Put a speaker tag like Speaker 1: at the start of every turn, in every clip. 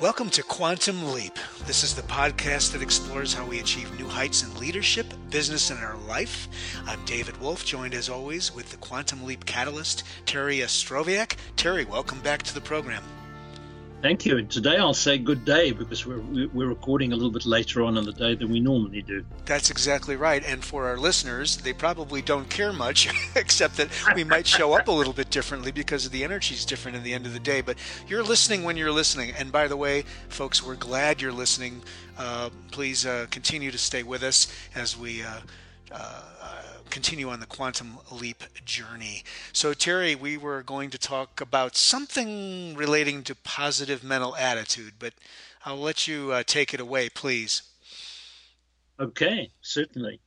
Speaker 1: Welcome to Quantum Leap. This is the podcast that explores how we achieve new heights in leadership, business, and our life. I'm David Wolf, joined as always with the Quantum Leap catalyst, Terry Ostroviak. Terry, welcome back to the program.
Speaker 2: Thank you. And today I'll say good day because we're, we're recording a little bit later on in the day than we normally do.
Speaker 1: That's exactly right. And for our listeners, they probably don't care much, except that we might show up a little bit differently because the energy is different in the end of the day. But you're listening when you're listening. And by the way, folks, we're glad you're listening. Uh, please uh, continue to stay with us as we. Uh, uh continue on the quantum leap journey. So, Terry, we were going to talk about something relating to positive mental attitude, but I'll let you uh, take it away, please.
Speaker 2: Okay, certainly.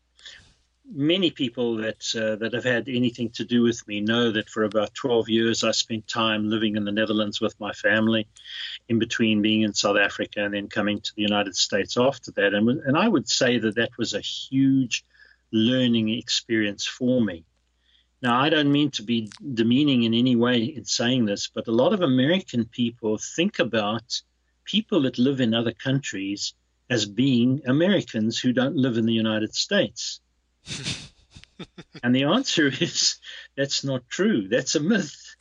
Speaker 2: Many people that uh, that have had anything to do with me know that for about 12 years I spent time living in the Netherlands with my family, in between being in South Africa and then coming to the United States after that. And and I would say that that was a huge learning experience for me. Now, I don't mean to be demeaning in any way in saying this, but a lot of American people think about people that live in other countries as being Americans who don't live in the United States. and the answer is that's not true. That's a myth.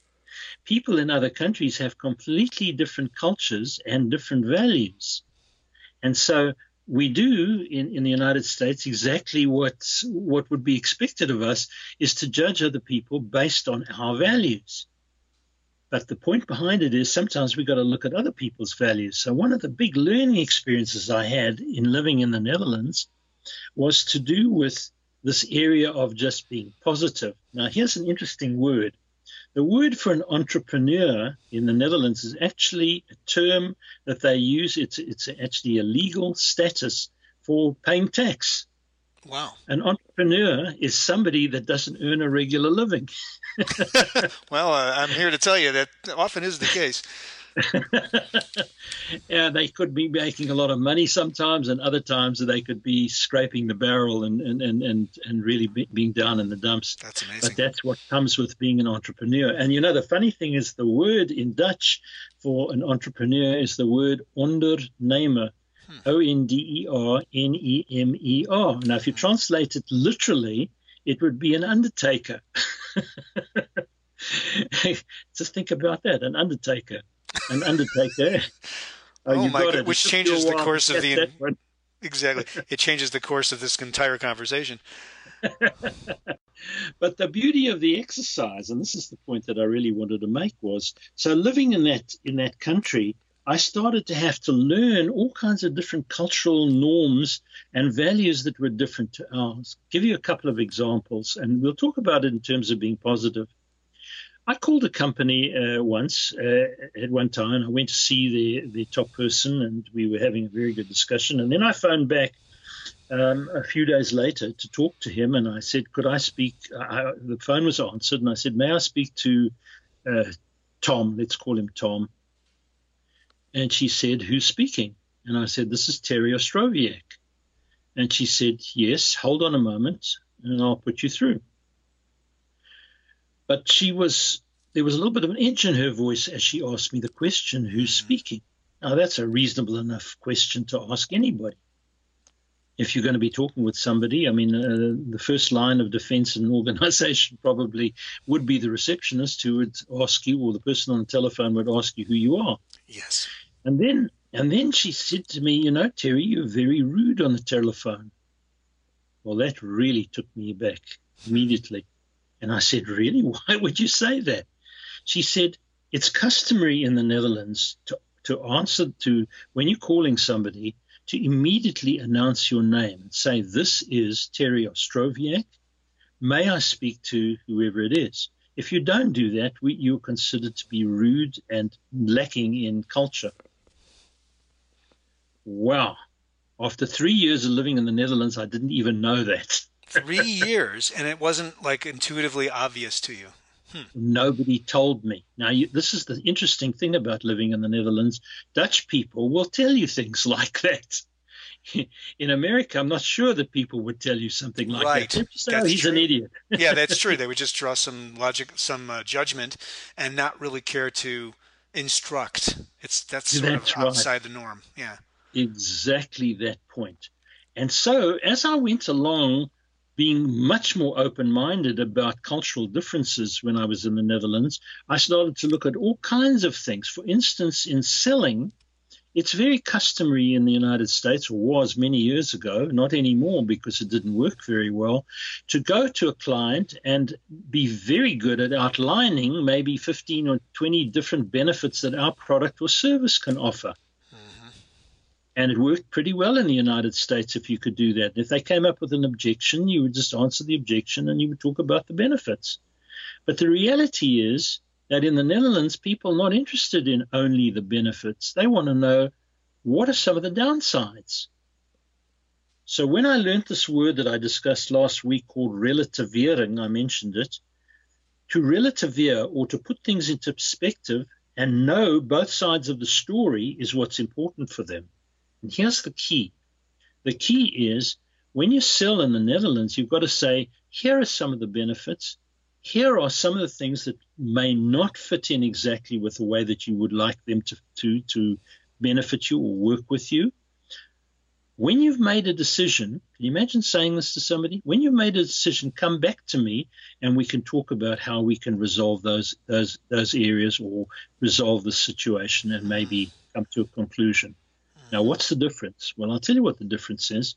Speaker 2: People in other countries have completely different cultures and different values. And so we do in, in the United States exactly what what would be expected of us is to judge other people based on our values. But the point behind it is sometimes we've got to look at other people's values. So one of the big learning experiences I had in living in the Netherlands was to do with this area of just being positive. Now here's an interesting word. The word for an entrepreneur in the Netherlands is actually a term that they use. It's, it's actually a legal status for paying tax.
Speaker 1: Wow.
Speaker 2: An entrepreneur is somebody that doesn't earn a regular living.
Speaker 1: well, uh, I'm here to tell you that often is the case.
Speaker 2: yeah, they could be making a lot of money sometimes, and other times they could be scraping the barrel and and and and, and really be, being down in the dumps.
Speaker 1: That's amazing.
Speaker 2: But that's what comes with being an entrepreneur. And you know, the funny thing is, the word in Dutch for an entrepreneur is the word ondernemer. Hmm. O N D E R N E M E R. Now, if you translate it literally, it would be an undertaker. Just think about that an undertaker an undertaker.
Speaker 1: Uh, oh my god! Which changes the course of the exactly. It changes the course of this entire conversation.
Speaker 2: but the beauty of the exercise, and this is the point that I really wanted to make, was so living in that in that country, I started to have to learn all kinds of different cultural norms and values that were different to ours. Give you a couple of examples, and we'll talk about it in terms of being positive. I called a company uh, once uh, at one time. I went to see the, the top person and we were having a very good discussion. And then I phoned back um, a few days later to talk to him. And I said, Could I speak? I, the phone was answered. And I said, May I speak to uh, Tom? Let's call him Tom. And she said, Who's speaking? And I said, This is Terry Ostroviak. And she said, Yes, hold on a moment and I'll put you through but she was there was a little bit of an edge in her voice as she asked me the question, "Who's mm. speaking?" Now that's a reasonable enough question to ask anybody. If you're going to be talking with somebody, I mean, uh, the first line of defense in an organization probably would be the receptionist who would ask you, or the person on the telephone would ask you who you are.
Speaker 1: Yes.
Speaker 2: And then, and then she said to me, "You know, Terry, you're very rude on the telephone." Well, that really took me aback immediately. And I said, Really? Why would you say that? She said, It's customary in the Netherlands to, to answer to, when you're calling somebody, to immediately announce your name and say, This is Terry Ostroviak. May I speak to whoever it is? If you don't do that, we, you're considered to be rude and lacking in culture. Wow. After three years of living in the Netherlands, I didn't even know that.
Speaker 1: Three years, and it wasn't like intuitively obvious to you.
Speaker 2: Hmm. Nobody told me. Now, you, this is the interesting thing about living in the Netherlands. Dutch people will tell you things like that. In America, I'm not sure that people would tell you something like
Speaker 1: right.
Speaker 2: that.
Speaker 1: So that's
Speaker 2: he's
Speaker 1: true.
Speaker 2: an idiot.
Speaker 1: yeah, that's true. They would just draw some logic, some uh, judgment, and not really care to instruct. It's that's sort
Speaker 2: That's
Speaker 1: of
Speaker 2: right.
Speaker 1: outside the norm. Yeah.
Speaker 2: exactly that point. And so, as I went along, being much more open minded about cultural differences when I was in the Netherlands, I started to look at all kinds of things. For instance, in selling, it's very customary in the United States, or was many years ago, not anymore because it didn't work very well, to go to a client and be very good at outlining maybe 15 or 20 different benefits that our product or service can offer. And it worked pretty well in the United States if you could do that. If they came up with an objection, you would just answer the objection and you would talk about the benefits. But the reality is that in the Netherlands, people are not interested in only the benefits. They want to know what are some of the downsides. So when I learned this word that I discussed last week called relativering, I mentioned it, to relativere or to put things into perspective and know both sides of the story is what's important for them. And here's the key. The key is when you sell in the Netherlands, you've got to say, here are some of the benefits. Here are some of the things that may not fit in exactly with the way that you would like them to, to, to benefit you or work with you. When you've made a decision, can you imagine saying this to somebody? When you've made a decision, come back to me and we can talk about how we can resolve those those those areas or resolve the situation and maybe come to a conclusion. Now, what's the difference? Well, I'll tell you what the difference is.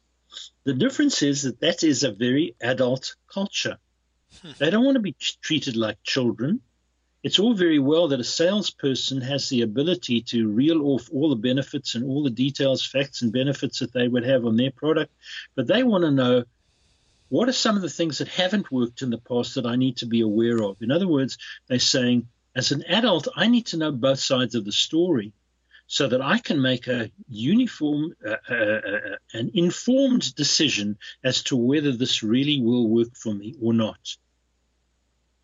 Speaker 2: The difference is that that is a very adult culture. Hmm. They don't want to be treated like children. It's all very well that a salesperson has the ability to reel off all the benefits and all the details, facts, and benefits that they would have on their product, but they want to know what are some of the things that haven't worked in the past that I need to be aware of. In other words, they're saying, as an adult, I need to know both sides of the story so that I can make a uniform, uh, uh, uh, an informed decision as to whether this really will work for me or not.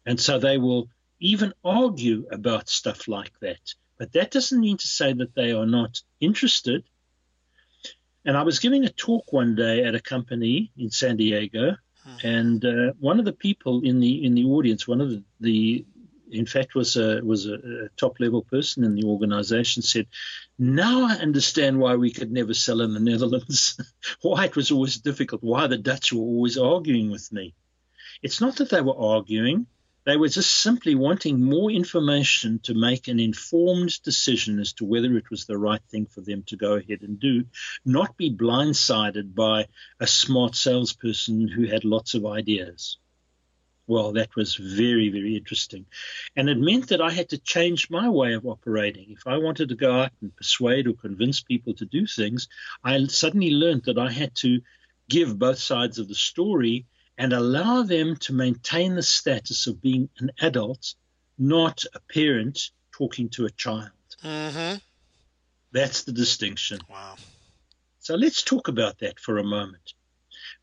Speaker 2: And so they will even argue about stuff like that. But that doesn't mean to say that they are not interested. And I was giving a talk one day at a company in San Diego, and uh, one of the people in the in the audience, one of the, the in fact was a was a, a top level person in the organization said now i understand why we could never sell in the netherlands why it was always difficult why the dutch were always arguing with me it's not that they were arguing they were just simply wanting more information to make an informed decision as to whether it was the right thing for them to go ahead and do, not be blindsided by a smart salesperson who had lots of ideas. Well, that was very, very interesting. And it meant that I had to change my way of operating. If I wanted to go out and persuade or convince people to do things, I suddenly learned that I had to give both sides of the story and allow them to maintain the status of being an adult, not a parent talking to a child.
Speaker 1: Mm-hmm.
Speaker 2: That's the distinction.
Speaker 1: Wow.
Speaker 2: So let's talk about that for a moment.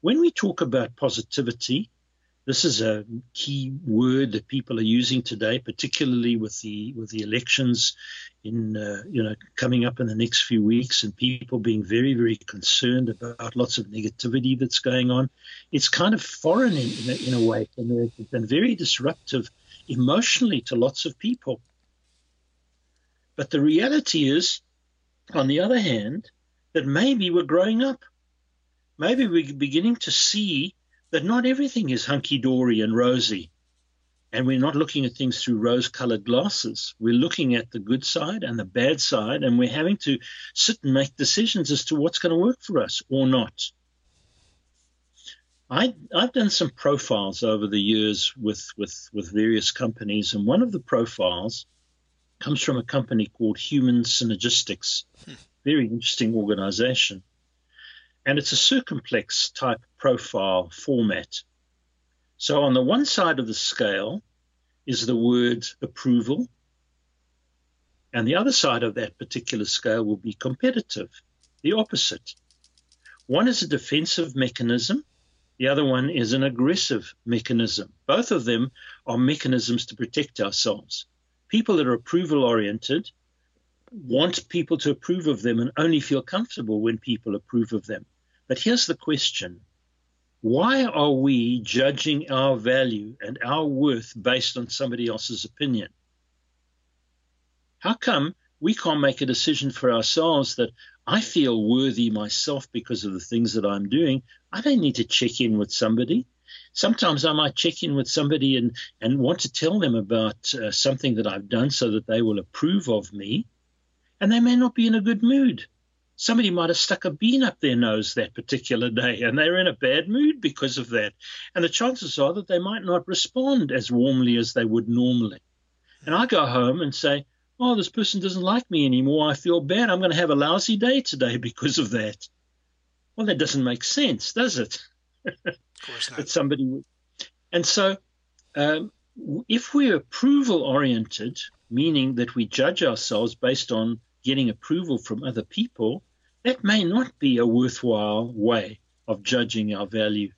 Speaker 2: When we talk about positivity, this is a key word that people are using today, particularly with the with the elections in uh, you know coming up in the next few weeks, and people being very very concerned about lots of negativity that's going on. It's kind of foreign in, in, a, in a way, and very disruptive emotionally to lots of people. But the reality is, on the other hand, that maybe we're growing up. Maybe we're beginning to see that not everything is hunky dory and rosy. And we're not looking at things through rose colored glasses. We're looking at the good side and the bad side, and we're having to sit and make decisions as to what's going to work for us or not. I, have done some profiles over the years with, with, with various companies, and one of the profiles comes from a company called Human Synergistics. Hmm. Very interesting organization. And it's a circumplex type profile format. So on the one side of the scale is the word approval, and the other side of that particular scale will be competitive, the opposite. One is a defensive mechanism, the other one is an aggressive mechanism. Both of them are mechanisms to protect ourselves. People that are approval oriented want people to approve of them and only feel comfortable when people approve of them. But here's the question why are we judging our value and our worth based on somebody else's opinion? How come we can't make a decision for ourselves that I feel worthy myself because of the things that I'm doing? I don't need to check in with somebody. Sometimes I might check in with somebody and, and want to tell them about uh, something that I've done so that they will approve of me. And they may not be in a good mood. Somebody might have stuck a bean up their nose that particular day and they're in a bad mood because of that. And the chances are that they might not respond as warmly as they would normally. And I go home and say, Oh, this person doesn't like me anymore. I feel bad. I'm going to have a lousy day today because of that. Well, that doesn't make sense, does it?
Speaker 1: Of course not.
Speaker 2: that somebody would. And so, um, if we're approval oriented, meaning that we judge ourselves based on getting approval from other people, that may not be a worthwhile way of judging our value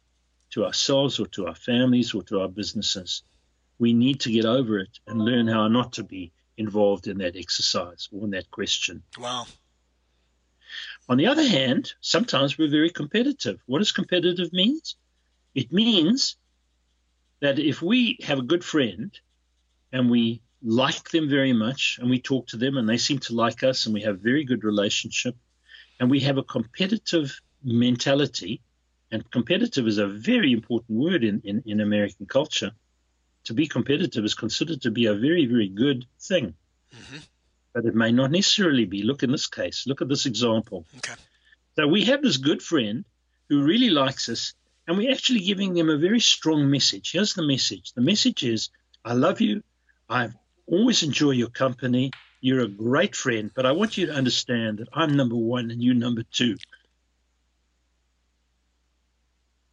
Speaker 2: to ourselves or to our families or to our businesses. We need to get over it and learn how not to be involved in that exercise or in that question.
Speaker 1: Wow.
Speaker 2: On the other hand, sometimes we're very competitive. What does competitive mean? It means that if we have a good friend and we like them very much and we talk to them and they seem to like us and we have a very good relationship and we have a competitive mentality and competitive is a very important word in, in, in American culture. To be competitive is considered to be a very, very good thing. Mm-hmm. But it may not necessarily be. Look in this case, look at this example.
Speaker 1: Okay.
Speaker 2: So we have this good friend who really likes us and we're actually giving them a very strong message. Here's the message the message is, I love you. I always enjoy your company. You're a great friend, but I want you to understand that I'm number one and you number two.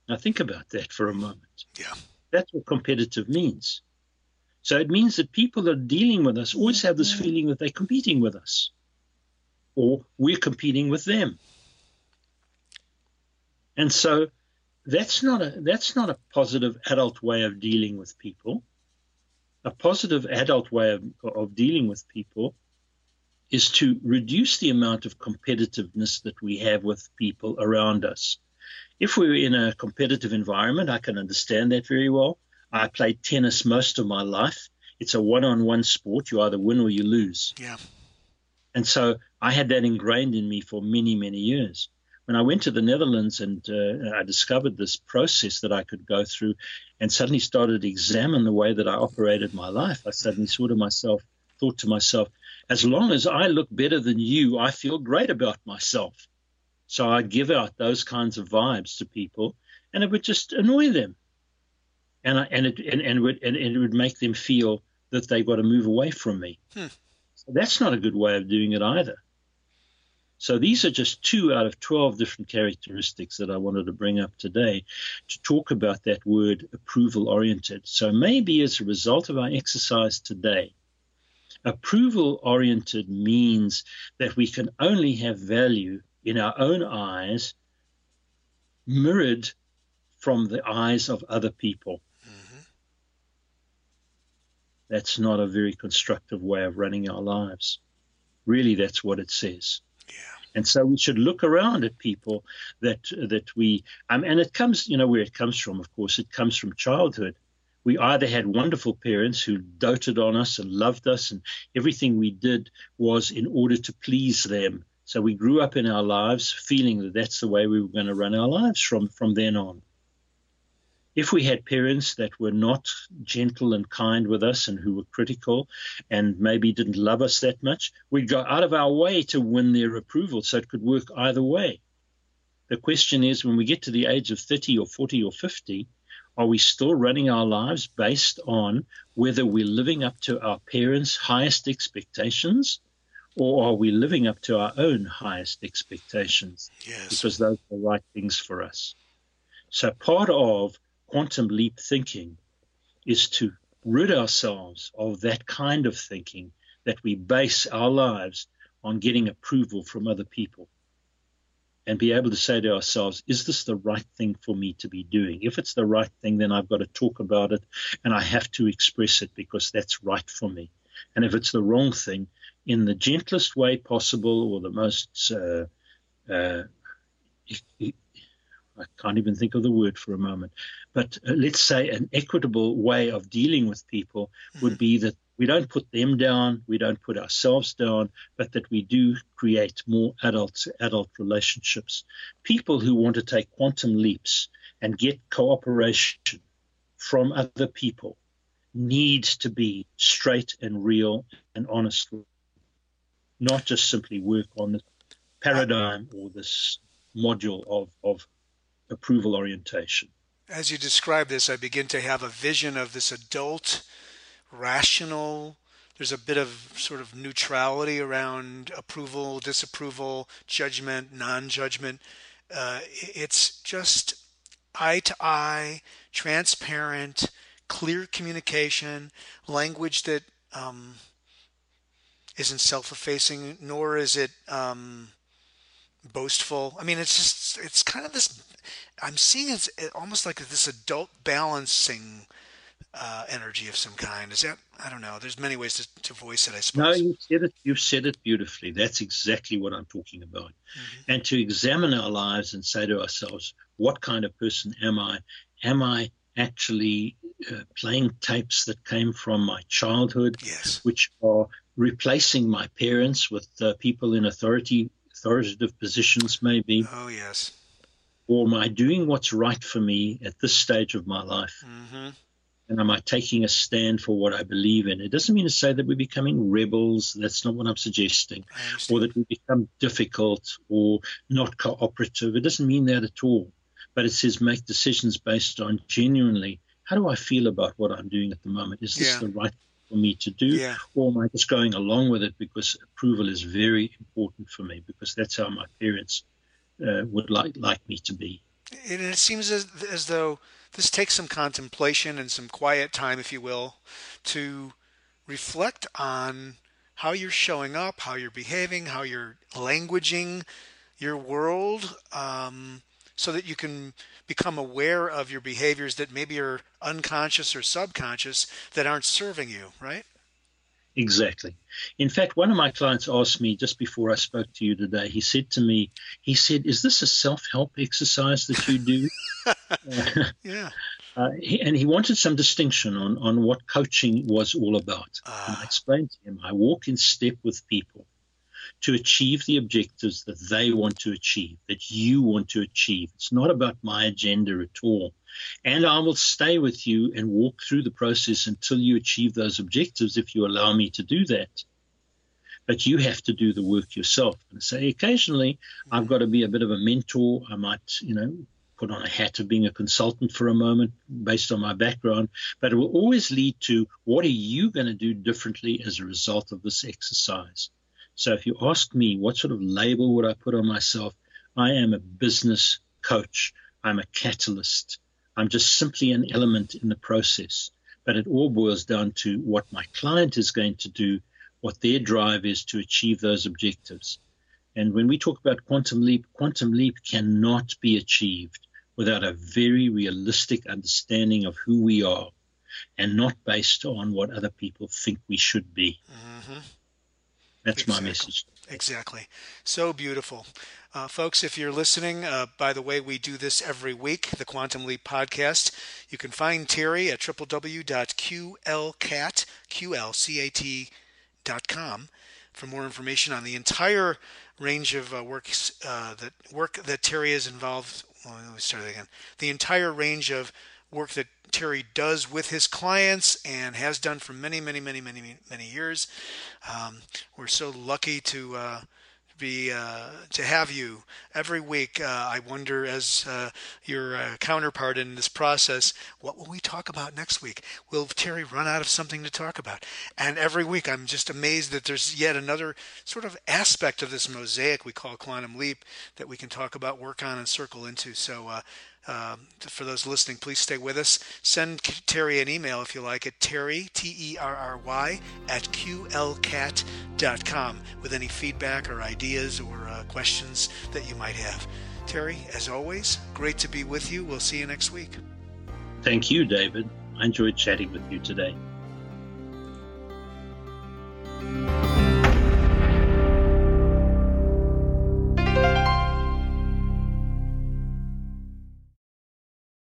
Speaker 2: Now, think about that for a moment.
Speaker 1: Yeah.
Speaker 2: That's what competitive means. So it means that people that are dealing with us always have this mm. feeling that they're competing with us or we're competing with them. And so that's not a that's not a positive adult way of dealing with people. A positive adult way of, of dealing with people is to reduce the amount of competitiveness that we have with people around us. If we're in a competitive environment, I can understand that very well. I played tennis most of my life. It's a one-on-one sport. You either win or you lose.
Speaker 1: Yeah.
Speaker 2: And so I had that ingrained in me for many, many years when I went to the Netherlands and uh, I discovered this process that I could go through and suddenly started to examine the way that I operated my life, I suddenly thought to myself, thought to myself, as long as I look better than you, I feel great about myself. So I'd give out those kinds of vibes to people and it would just annoy them. And, I, and, it, and, and, would, and, and it would make them feel that they've got to move away from me. Hmm. So that's not a good way of doing it either. So these are just two out of 12 different characteristics that I wanted to bring up today to talk about that word approval oriented. So maybe as a result of our exercise today, approval oriented means that we can only have value in our own eyes mirrored from the eyes of other people. Mm-hmm. That's not a very constructive way of running our lives. Really, that's what it says. And so we should look around at people that that we um, and it comes, you know, where it comes from. Of course, it comes from childhood. We either had wonderful parents who doted on us and loved us, and everything we did was in order to please them. So we grew up in our lives feeling that that's the way we were going to run our lives from from then on if we had parents that were not gentle and kind with us and who were critical and maybe didn't love us that much, we'd go out of our way to win their approval. So it could work either way. The question is when we get to the age of 30 or 40 or 50, are we still running our lives based on whether we're living up to our parents' highest expectations or are we living up to our own highest expectations?
Speaker 1: Yes.
Speaker 2: Because those are the right things for us. So part of quantum leap thinking is to rid ourselves of that kind of thinking that we base our lives on getting approval from other people and be able to say to ourselves, is this the right thing for me to be doing? If it's the right thing, then I've got to talk about it and I have to express it because that's right for me. And if it's the wrong thing, in the gentlest way possible or the most uh, uh, I can't even think of the word for a moment. But uh, let's say an equitable way of dealing with people mm-hmm. would be that we don't put them down, we don't put ourselves down, but that we do create more adult adult relationships. People who want to take quantum leaps and get cooperation from other people need to be straight and real and honest, not just simply work on the paradigm or this module of, of approval orientation.
Speaker 1: As you describe this, I begin to have a vision of this adult rational. There's a bit of sort of neutrality around approval, disapproval, judgment, non judgment. Uh, it's just eye to eye, transparent, clear communication, language that um, not self effacing, nor is it um, boastful. I mean, it's just, it's kind of this, I'm seeing it almost like this adult balancing uh, energy of some kind. Is that I don't know. There's many ways to, to voice it. I suppose.
Speaker 2: No, you said it. You've said it beautifully. That's exactly what I'm talking about. Mm-hmm. And to examine our lives and say to ourselves, what kind of person am I? Am I actually uh, playing tapes that came from my childhood,
Speaker 1: yes.
Speaker 2: which are replacing my parents with uh, people in authority authoritative positions, maybe.
Speaker 1: Oh yes.
Speaker 2: Or am I doing what's right for me at this stage of my life?
Speaker 1: Mm-hmm
Speaker 2: and am I taking a stand for what I believe in? It doesn't mean to say that we're becoming rebels. That's not what I'm suggesting. Or that we become difficult or not cooperative. It doesn't mean that at all. But it says make decisions based on genuinely how do I feel about what I'm doing at the moment? Is this
Speaker 1: yeah.
Speaker 2: the right thing for me to do?
Speaker 1: Yeah.
Speaker 2: Or am I just going along with it because approval is very important for me because that's how my parents uh, would like, like me to be?
Speaker 1: And it seems as, as though this takes some contemplation and some quiet time, if you will, to reflect on how you're showing up, how you're behaving, how you're languaging your world, um, so that you can become aware of your behaviors that maybe are unconscious or subconscious that aren't serving you, right?
Speaker 2: Exactly. In fact, one of my clients asked me just before I spoke to you today, he said to me, he said, Is this a self help exercise that you do?
Speaker 1: yeah.
Speaker 2: Uh, he, and he wanted some distinction on, on what coaching was all about. And I explained to him I walk in step with people to achieve the objectives that they want to achieve, that you want to achieve. It's not about my agenda at all. And I will stay with you and walk through the process until you achieve those objectives if you allow me to do that. But you have to do the work yourself. And say occasionally I've mm-hmm. got to be a bit of a mentor. I might, you know, put on a hat of being a consultant for a moment based on my background, but it will always lead to what are you going to do differently as a result of this exercise? So if you ask me what sort of label would I put on myself, I am a business coach. I'm a catalyst. I'm just simply an element in the process. But it all boils down to what my client is going to do, what their drive is to achieve those objectives. And when we talk about quantum leap, quantum leap cannot be achieved without a very realistic understanding of who we are and not based on what other people think we should be.
Speaker 1: Mm-hmm.
Speaker 2: That's exactly. my message.
Speaker 1: Exactly. So beautiful. Uh, folks, if you're listening, uh, by the way, we do this every week, the Quantum Leap podcast. You can find Terry at www.qlcat.com for more information on the entire range of uh, works uh, that work that Terry is involved. Well, let me start again. The entire range of work that Terry does with his clients and has done for many, many, many, many, many years. Um, we're so lucky to uh, be uh, to have you every week. Uh, I wonder, as uh, your uh, counterpart in this process, what will we talk about next week? Will Terry run out of something to talk about? And every week, I'm just amazed that there's yet another sort of aspect of this mosaic we call quantum leap that we can talk about, work on, and circle into. So uh, um, for those listening, please stay with us. Send Terry an email if you like at terry, T E R R Y, at qlcat.com with any feedback or ideas or uh, questions that you might have. Terry, as always, great to be with you. We'll see you next week.
Speaker 2: Thank you, David. I enjoyed chatting with you today.